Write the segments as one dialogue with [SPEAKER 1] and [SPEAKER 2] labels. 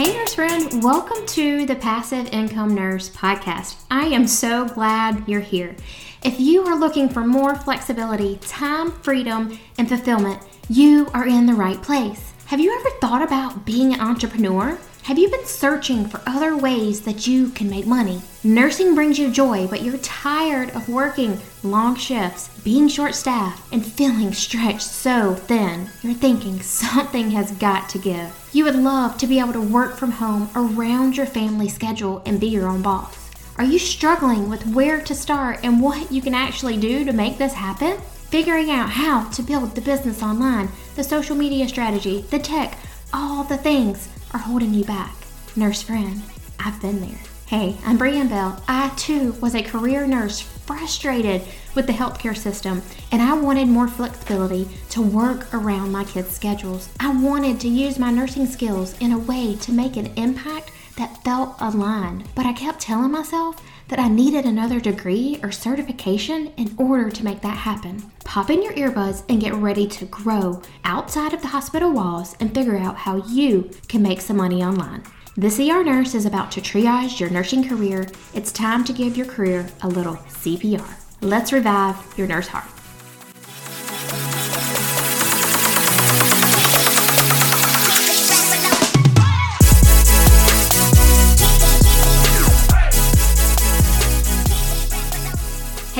[SPEAKER 1] Hey, nurse friend, welcome to the Passive Income Nurse podcast. I am so glad you're here. If you are looking for more flexibility, time, freedom, and fulfillment, you are in the right place. Have you ever thought about being an entrepreneur? Have you been searching for other ways that you can make money? Nursing brings you joy, but you're tired of working long shifts, being short staffed, and feeling stretched so thin. You're thinking something has got to give. You would love to be able to work from home around your family schedule and be your own boss. Are you struggling with where to start and what you can actually do to make this happen? Figuring out how to build the business online, the social media strategy, the tech, all the things are holding you back. Nurse friend, I've been there. Hey, I'm Brianne Bell. I too was a career nurse frustrated with the healthcare system, and I wanted more flexibility to work around my kids' schedules. I wanted to use my nursing skills in a way to make an impact that felt aligned, but I kept telling myself that I needed another degree or certification in order to make that happen. Pop in your earbuds and get ready to grow outside of the hospital walls and figure out how you can make some money online. This ER Nurse is about to triage your nursing career. It's time to give your career a little CPR. Let's revive your nurse heart.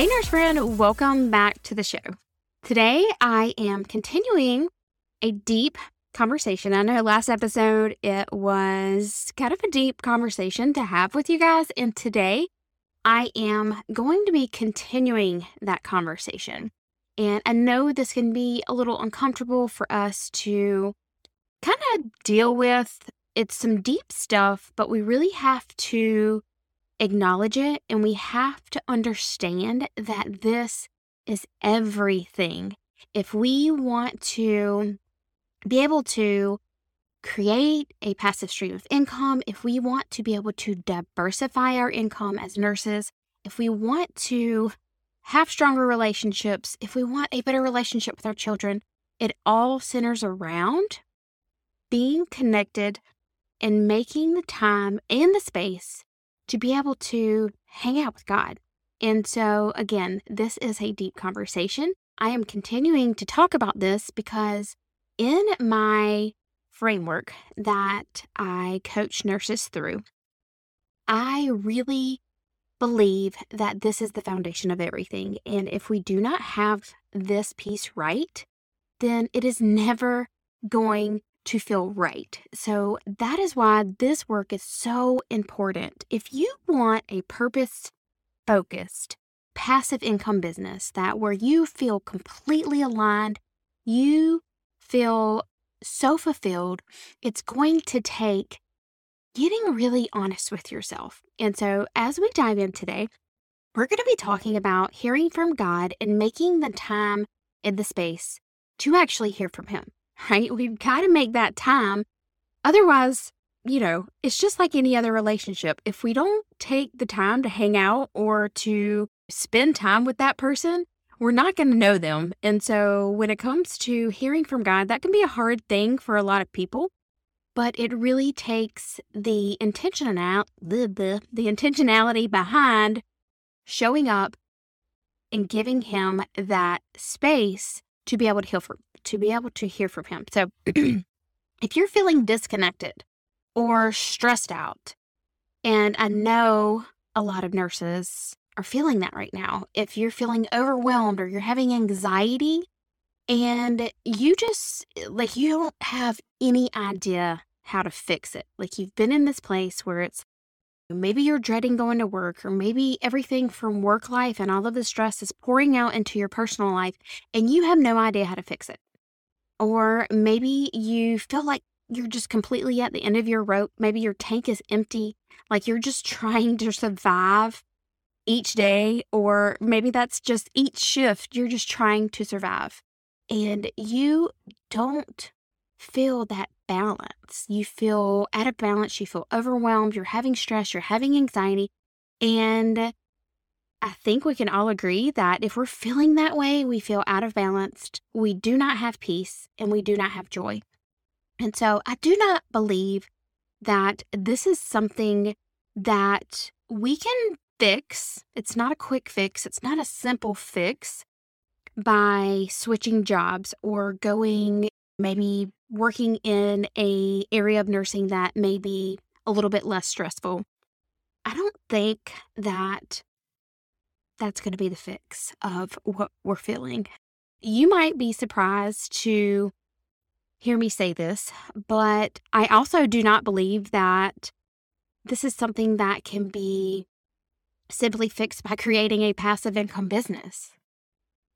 [SPEAKER 1] Hey, nurse friend, welcome back to the show. Today, I am continuing a deep conversation. I know last episode it was kind of a deep conversation to have with you guys, and today I am going to be continuing that conversation. And I know this can be a little uncomfortable for us to kind of deal with. It's some deep stuff, but we really have to acknowledge it and we have to understand that this is everything. If we want to be able to create a passive stream of income, if we want to be able to diversify our income as nurses, if we want to have stronger relationships, if we want a better relationship with our children, it all centers around being connected and making the time and the space to be able to hang out with God. And so, again, this is a deep conversation. I am continuing to talk about this because in my framework that I coach nurses through, I really believe that this is the foundation of everything. And if we do not have this piece right, then it is never going to feel right. So that is why this work is so important. If you want a purpose focused, passive income business that where you feel completely aligned, you feel so fulfilled, it's going to take getting really honest with yourself. And so as we dive in today, we're going to be talking about hearing from God and making the time and the space to actually hear from Him right? We've got to make that time. Otherwise, you know, it's just like any other relationship. If we don't take the time to hang out or to spend time with that person, we're not going to know them. And so when it comes to hearing from God, that can be a hard thing for a lot of people. But it really takes the intentional the, the intentionality behind showing up and giving him that space to be able to heal for, to be able to hear from him. So if you're feeling disconnected or stressed out, and I know a lot of nurses are feeling that right now. If you're feeling overwhelmed or you're having anxiety and you just like you don't have any idea how to fix it. Like you've been in this place where it's maybe you're dreading going to work or maybe everything from work life and all of the stress is pouring out into your personal life and you have no idea how to fix it. Or maybe you feel like you're just completely at the end of your rope. Maybe your tank is empty, like you're just trying to survive each day. Or maybe that's just each shift, you're just trying to survive. And you don't feel that balance. You feel out of balance, you feel overwhelmed, you're having stress, you're having anxiety. And I think we can all agree that if we're feeling that way, we feel out of balance, we do not have peace, and we do not have joy. And so I do not believe that this is something that we can fix. It's not a quick fix, it's not a simple fix by switching jobs or going maybe working in a area of nursing that may be a little bit less stressful. I don't think that that's going to be the fix of what we're feeling. You might be surprised to hear me say this, but I also do not believe that this is something that can be simply fixed by creating a passive income business.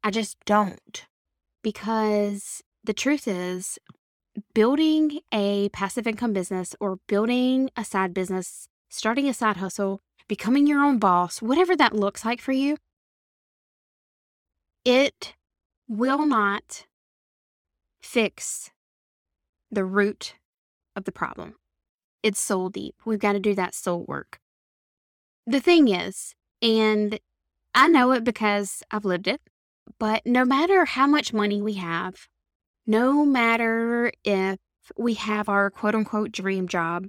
[SPEAKER 1] I just don't. Because the truth is, building a passive income business or building a side business, starting a side hustle, becoming your own boss, whatever that looks like for you, it will not fix the root of the problem. It's soul deep. We've got to do that soul work. The thing is, and I know it because I've lived it, but no matter how much money we have, no matter if we have our quote unquote dream job,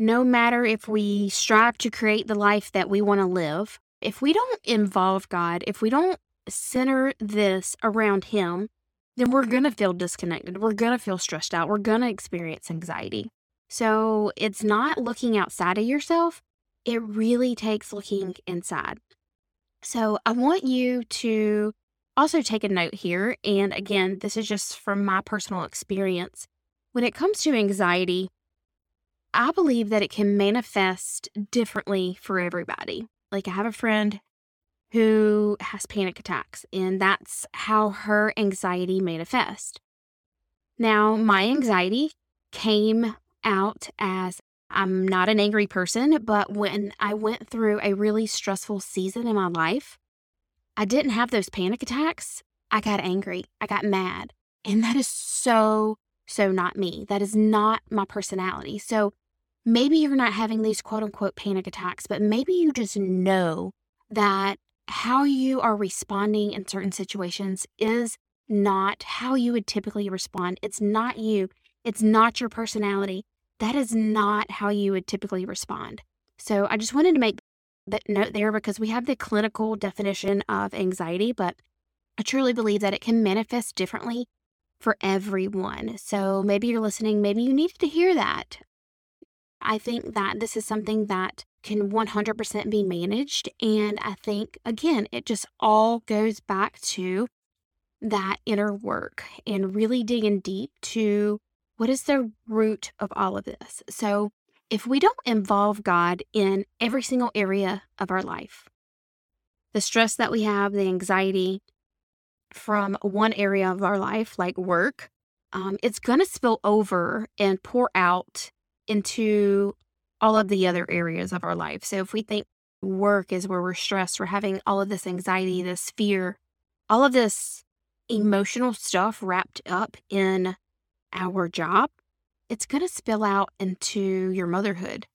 [SPEAKER 1] no matter if we strive to create the life that we want to live, if we don't involve God, if we don't center this around Him, then we're going to feel disconnected. We're going to feel stressed out. We're going to experience anxiety. So it's not looking outside of yourself, it really takes looking inside. So I want you to also take a note here. And again, this is just from my personal experience. When it comes to anxiety, I believe that it can manifest differently for everybody. Like, I have a friend who has panic attacks, and that's how her anxiety manifests. Now, my anxiety came out as I'm not an angry person, but when I went through a really stressful season in my life, I didn't have those panic attacks. I got angry. I got mad. And that is so, so not me. That is not my personality. So maybe you're not having these quote unquote panic attacks, but maybe you just know that how you are responding in certain situations is not how you would typically respond. It's not you, it's not your personality. That is not how you would typically respond. So I just wanted to make that note there because we have the clinical definition of anxiety, but I truly believe that it can manifest differently for everyone. So maybe you're listening, maybe you needed to hear that. I think that this is something that can 100% be managed. And I think, again, it just all goes back to that inner work and really digging deep to what is the root of all of this. So if we don't involve God in every single area of our life, the stress that we have, the anxiety from one area of our life, like work, um, it's going to spill over and pour out into all of the other areas of our life. So if we think work is where we're stressed, we're having all of this anxiety, mm-hmm. this fear, all of this emotional stuff wrapped up in our job, it's going to spill out into your motherhood,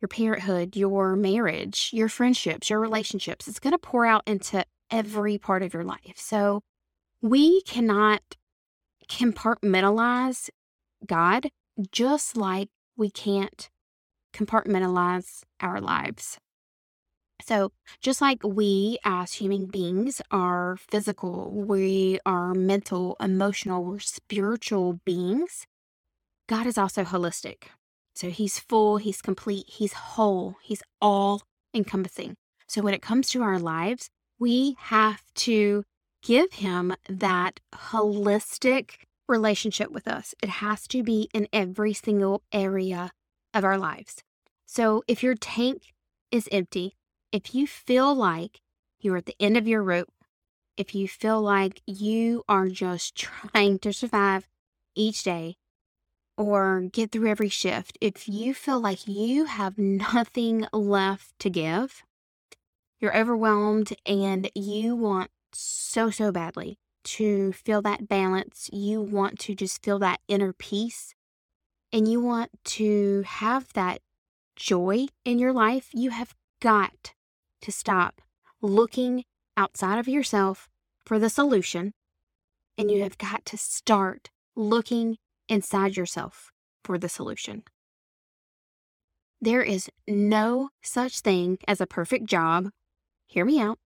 [SPEAKER 1] your parenthood, your marriage, your friendships, your relationships. It's going to pour out into every part of your life. So we cannot compartmentalize God just like we can't compartmentalize our lives. So, just like we as human beings are physical, we are mental, emotional, we're spiritual beings, God is also holistic. So he's full, he's complete, he's whole, he's all encompassing. So when it comes to our lives, we have to give him that holistic relationship with us. It has to be in every single area of our lives. So if your tank is empty, if you feel like you're at the end of your rope, if you feel like you are just trying to survive each day, or get through every shift, if you feel like you have nothing left to give, you're overwhelmed and you want so, so badly to feel that balance, you want to just feel that inner peace, and you want to have that joy in your life, you have got to stop looking outside of yourself for the solution. And you have got to start looking inside yourself for the solution. There is no such thing as a perfect job. Hear me out.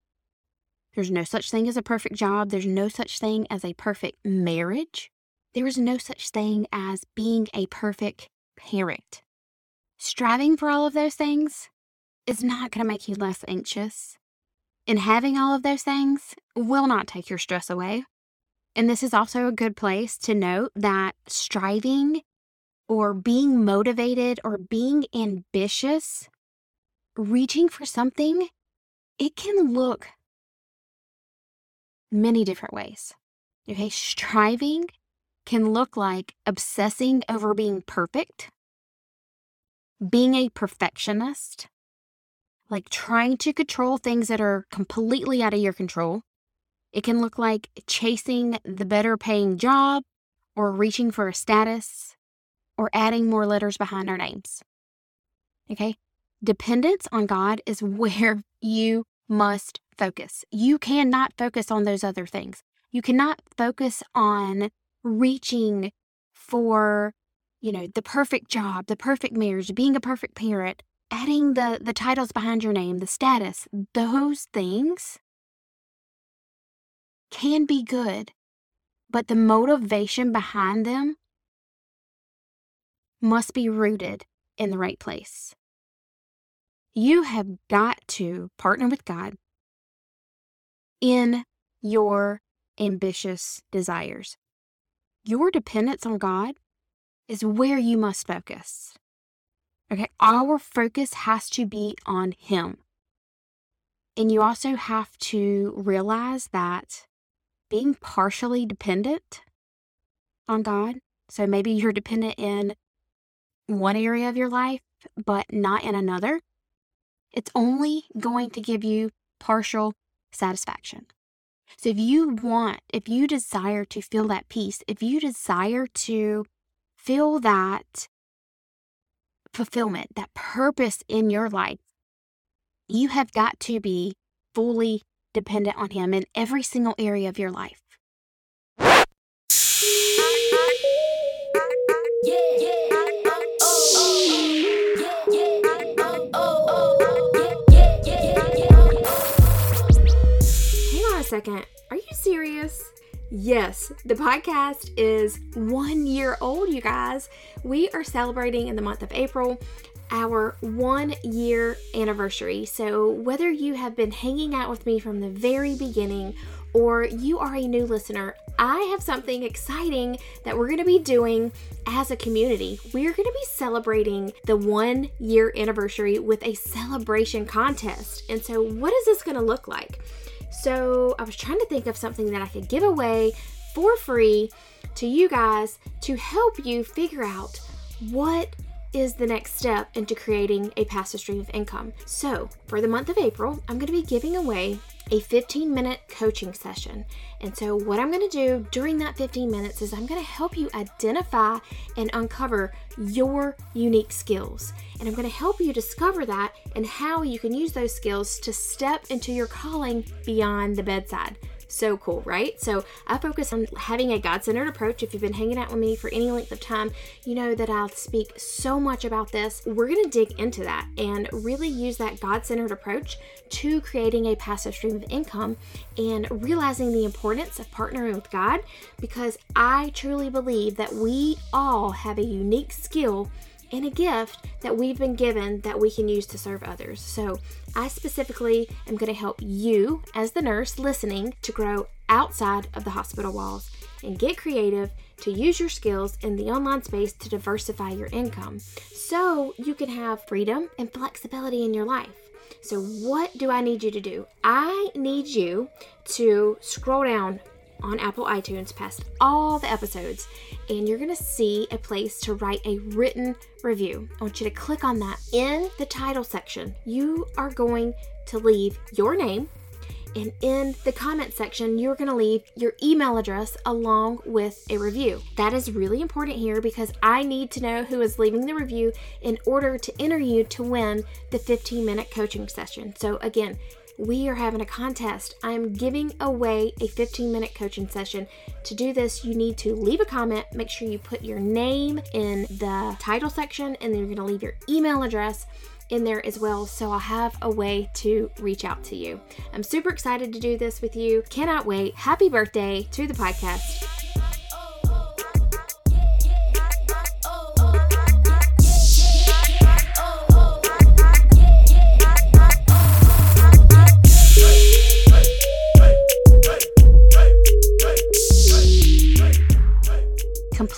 [SPEAKER 1] There's no such thing as a perfect job. There's no such thing as a perfect marriage. There is no such thing as being a perfect parent. Striving for all of those things is not going to make you less anxious. And having all of those things will not take your stress away. And this is also a good place to note that striving or being motivated or being ambitious, reaching for something, it can look many different ways. Okay, striving can look like obsessing over being perfect, being a perfectionist, like trying to control things that are completely out of your control. It can look like chasing the better paying job or reaching for a status or adding more letters behind our names. Okay? Dependence on God is where you must focus. You cannot focus on those other things. You cannot focus on reaching for, you know, the perfect job, the perfect marriage, being a perfect parent, adding the the titles behind your name, the status. Those things can be good, but the motivation behind them must be rooted in the right place. You have got to partner with God in your ambitious desires. Your dependence on God is where you must focus. Okay, our focus has to be on Him. And you also have to realize that being partially dependent on God, so maybe you're dependent in one area of your life, but not in another, it's only going to give you partial satisfaction. So if you want, if you desire to feel that peace, if you desire to feel that fulfillment, that purpose in your life, you have got to be fully dependent on Him in every single area of your life. Second. Are you serious? Yes, the podcast is one year old, you guys. We are celebrating in the month of April our one year anniversary. So, whether you have been hanging out with me from the very beginning or you are a new listener, I have something exciting that we're going to be doing as a community. We're going to be celebrating the one year anniversary with a celebration contest. And so, what is this going to look like? So I was trying to think of something that I could give away for free to you guys to help you figure out what is the next step into creating a passive stream of income. So, for the month of April, I'm going to be giving away a 15 minute coaching session. And so, what I'm going to do during that 15 minutes is I'm going to help you identify and uncover your unique skills. And I'm going to help you discover that and how you can use those skills to step into your calling beyond the bedside. So cool, right? So I focus on having a God centered approach. If you've been hanging out with me for any length of time, you know that I'll speak so much about this. We're going to dig into that and really use that God centered approach to creating a passive stream of income and realizing the importance of partnering with God because I truly believe that we all have a unique skill and a gift that we've been given that we can use to serve others. So, I specifically am going to help you, as the nurse listening, to grow outside of the hospital walls and get creative to use your skills in the online space to diversify your income so you can have freedom and flexibility in your life. So, what do I need you to do? I need you to scroll down on Apple iTunes past all the episodes, and you're to see a place to write a written review. I want you to click on that. In the title section, you are going to leave your name, and in the comment section, you're going to leave your email address along with a review. That is really important here because I need to know who is leaving the review in order to enter you to win the 15 minute coaching session. So, again, we are having a contest. I'm giving away a 15 minute coaching session. To do this, you need to leave a comment. Make sure you put your name in the title section, and then you're going to leave your email address in there as well. So I'll have a way to reach out to you. I'm super excited to do this with you. Cannot wait. Happy birthday to the podcast.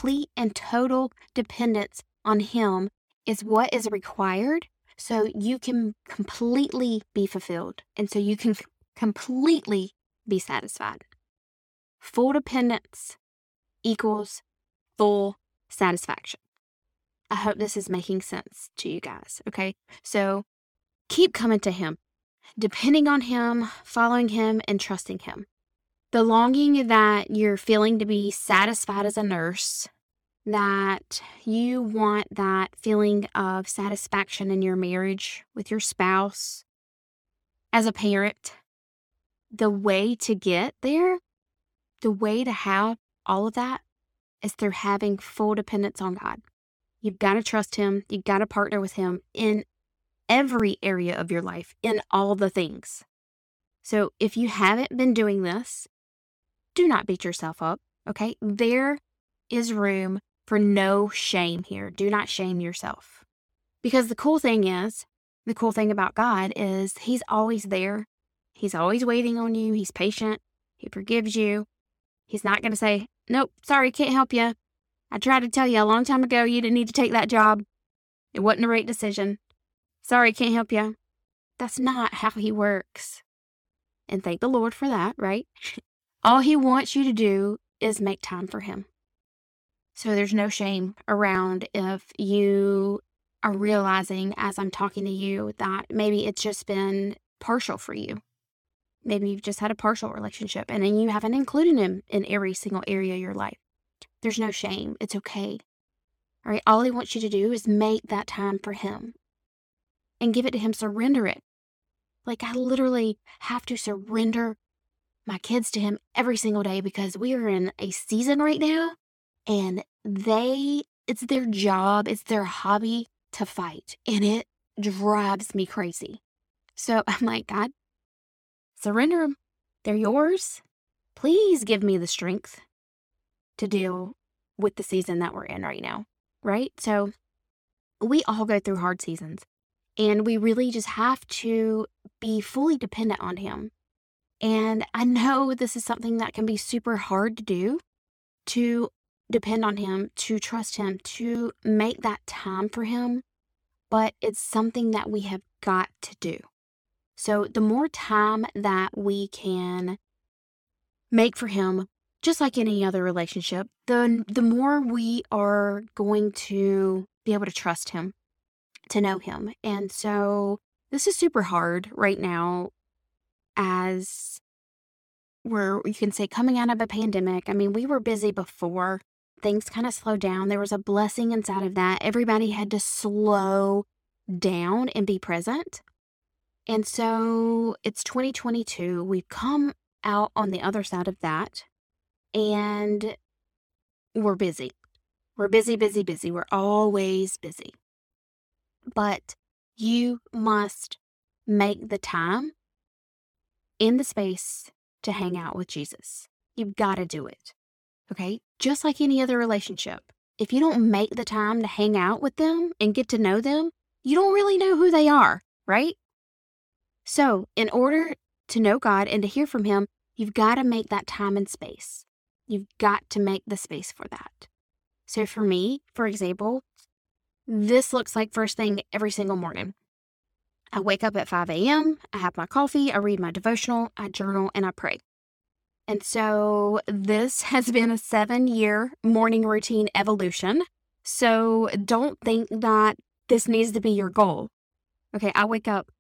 [SPEAKER 1] Complete and total dependence on Him is what is required so you can completely be fulfilled and so you can completely be satisfied. Full dependence equals full satisfaction. I hope this is making sense to you guys. Okay. So keep coming to Him, depending on Him, following Him, and trusting Him. The longing that you're feeling to be satisfied as a nurse, that you want that feeling of satisfaction in your marriage with your spouse, as a parent, the way to get there, the way to have all of that is through having full dependence on God. You've got to trust Him, you've got to partner with Him in every area of your life, in all the things. So if you haven't been doing this, do not beat yourself up, okay? There is room for no shame here. Do not shame yourself. Because the cool thing is, the cool thing about God is He's always there. He's always waiting on you. He's patient. He forgives you. He's not going to say, Nope, sorry, can't help you. I tried to tell you a long time ago you didn't need to take that job. It wasn't the right decision. Sorry, can't help you. That's not how He works. And thank the Lord for that, right? All He wants you to do is make time for Him. So there's no shame around if you are realizing as I'm talking to you that maybe it's just been partial for you. Maybe you've just had a partial relationship and then you haven't included him in every single area of your life. There's no shame. It's okay. All right. All he wants you to do is make that time for him and give it to him. Surrender it. Like I literally have to surrender my kids to him every single day because we are in a season right now and they, it's their job, it's their hobby to fight. And it drives me crazy. So I'm like, God, surrender them. They're yours. Please give me the strength to deal with the season that we're in right now. Right. So we all go through hard seasons and we really just have to be fully dependent on Him. And I know this is something that can be super hard to do to depend on Him, to trust Him, to make that time for Him, but it's something that we have got to do. So the more time that we can make for Him, just like any other relationship, the, the more we are going to be able to trust Him, to know Him. And so this is super hard right now as we're, you can say, coming out of a pandemic. I mean, we were busy before things kind of slowed down. There was a blessing inside of that. Everybody had to slow down and be present. And so it's 2022. We've come out on the other side of that and we're busy. We're busy, busy, busy. We're always busy. But you must make the time in the space to hang out with Jesus. You've got to do it. Okay. Just like any other relationship, if you don't make the time to hang out with them and get to know them, you don't really know who they are, right? So, in order to know God and to hear from Him, you've got to make that time and space. You've got to make the space for that. So, for me, for example, this looks like first thing every single morning. I wake up at 5 a.m., I have my coffee, I read my devotional, I journal, and I pray. And so this has been a seven year morning routine evolution. So don't think that this needs to be your goal. Okay, I wake up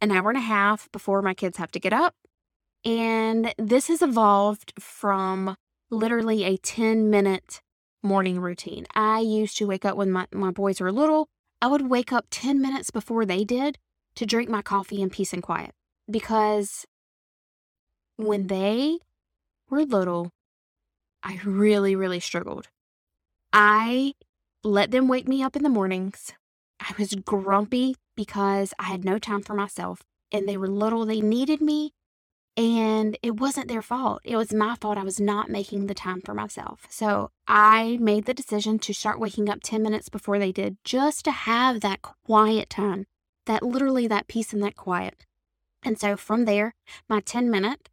[SPEAKER 1] an hour and a half before my kids have to get up. And this has evolved from literally a 10 minute morning routine. I used to wake up when my, my boys were little. I would wake up 10 minutes before they did to drink my coffee in peace and quiet. because when they were little, I really, really struggled. I let them wake me up in the mornings. I was grumpy because I had no time for myself and they were little. They needed me and it wasn't their fault. It was my fault. I was not making the time for myself. So I made the decision to start waking up 10 minutes before they did just to have that quiet time, that literally that peace and that quiet. And so from there, my 10 minute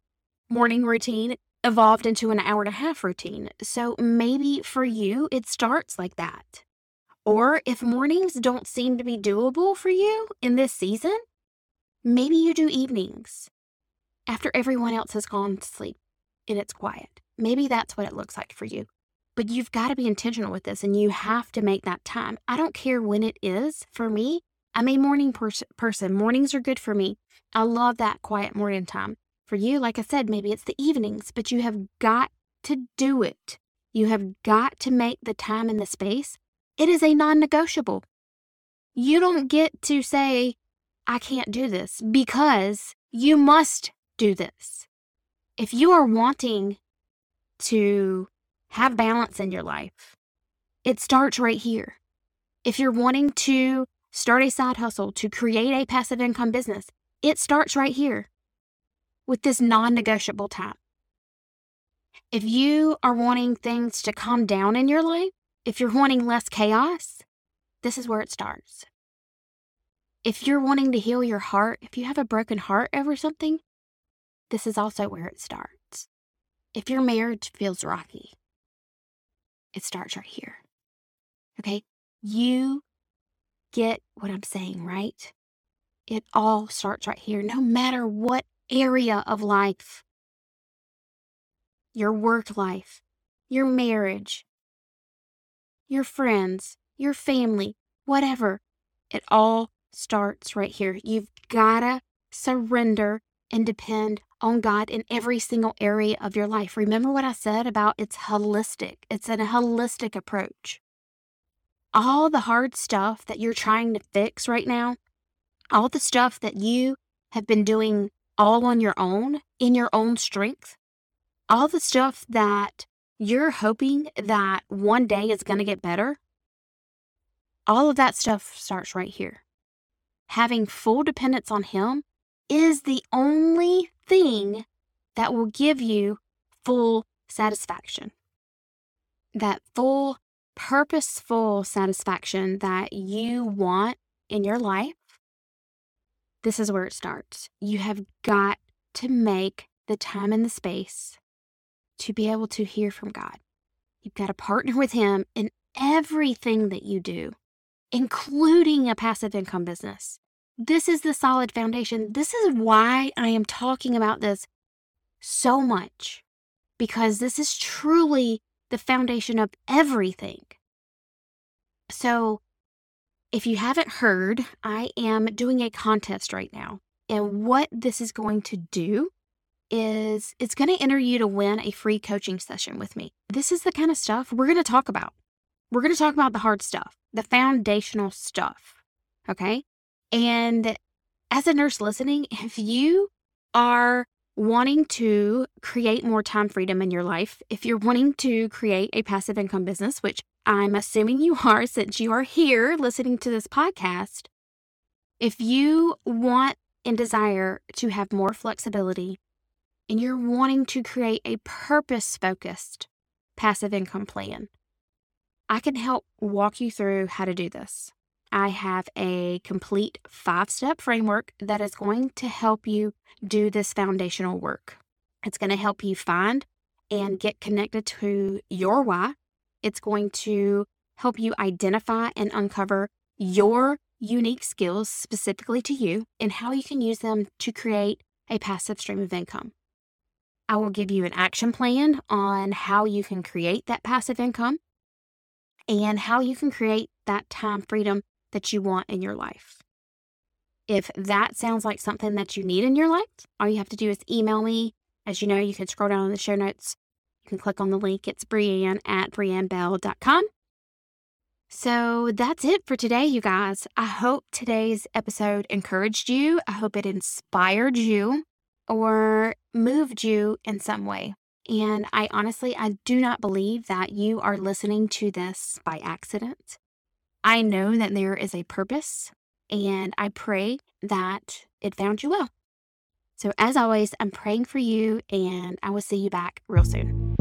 [SPEAKER 1] morning routine evolved into an hour and a half routine. So maybe for you, it starts like that. Or if mornings don't seem to be doable for you in this season, maybe you do evenings after everyone else has gone to sleep and it's quiet. Maybe that's what it looks like for you. But you've got to be intentional with this and you have to make that time. I don't care when it is for me. I'm a morning pers- person. Mornings are good for me. I love that quiet morning time. For you, like I said, maybe it's the evenings, but you have got to do it. You have got to make the time and the space. It is a non negotiable. You don't get to say, I can't do this because you must do this. If you are wanting to have balance in your life, it starts right here. If you're wanting to start a side hustle, to create a passive income business, it starts right here with this non negotiable time. If you are wanting things to calm down in your life, if you're wanting less chaos, this is where it starts. If you're wanting to heal your heart, if you have a broken heart over something, this is also where it starts. If your marriage feels rocky, it starts right here. Okay? You get what I'm saying, right? It all starts right here, no matter what area of life your work life, your marriage, your friends, your family, whatever. It all starts right here. You've got to surrender and depend on God in every single area of your life. Remember what I said about it's holistic, it's a holistic approach. All the hard stuff that you're trying to fix right now, all the stuff that you have been doing all on your own, in your own strength, all the stuff that you're hoping that one day is going to get better, all of that stuff starts right here. Having full dependence on Him is the only thing that will give you full satisfaction. That full, purposeful satisfaction that you want in your life. This is where it starts. You have got to make the time and the space to be able to hear from God. You've got to partner with Him in everything that you do, including a passive income business. This is the solid foundation. This is why I am talking about this so much, because this is truly the foundation of everything. So, if you haven't heard, I am doing a contest right now. And what this is going to do is it's going to enter you to win a free coaching session with me. This is the kind of stuff we're going to talk about. We're going to talk about the hard stuff, the foundational stuff. Okay. And as a nurse listening, if you are wanting to create more time freedom in your life, if you're wanting to create a passive income business, which I'm assuming you are since you are here listening to this podcast, if you want and desire to have more flexibility and you're wanting to create a purpose focused passive income plan, I can help walk you through how to do this. I have a complete five step framework that is going to help you do this foundational work. It's going to help you find and get connected to your why. It's going to help you identify and uncover your unique skills specifically to you and how you can use them to create a passive stream of income. I will give you an action plan on how you can create that passive income and how you can create that time freedom that you want in your life. If that sounds like something that you need in your life, all you have to do is email me. As you know, you can scroll down in the show notes. You can click on the link. It's Brianne at briannebell.com. So that's it for today, you guys. I hope today's episode encouraged you. I hope it inspired you or moved you in some way. And I honestly, I do not believe that you are listening to this by accident. I know that there is a purpose, and I pray that it found you well. So, as always, I'm praying for you, and I will see you back real soon.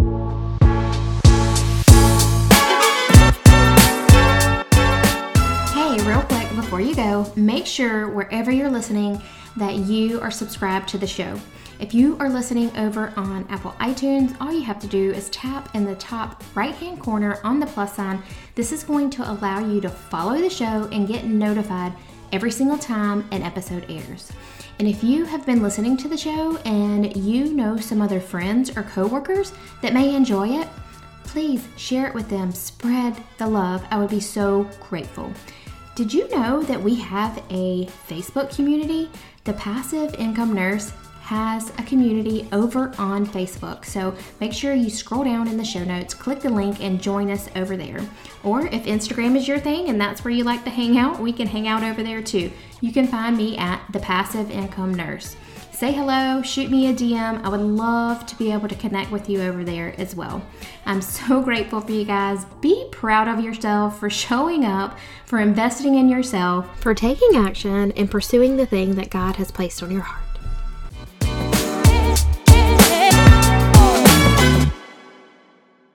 [SPEAKER 1] Hey, real quick before you go, make sure wherever you're listening that you are subscribed to the show. If you are listening over on Apple iTunes, all you have to do is tap in the top right hand corner on the plus sign. This is going to allow you to follow the show and get notified every single time an episode airs. And if you have been listening to the show and you know some other friends or coworkers that may enjoy it, please share it with them. Spread the love. I would be so grateful. Did you know that we have a Facebook community? The Passive Income Nurse has a community over on Facebook. So make sure you scroll down in the show notes, click the link, and join us over there. Or if Instagram is your thing and that's where you like to hang out, we can hang out over there too. You can find me at The Passive Income Nurse. Say hello, shoot me a DM. I would love to be able to connect with you over there as well. I'm so grateful for you guys. Be proud of yourself for showing up, for investing in yourself, for taking action, and pursuing the thing that God has placed on your heart.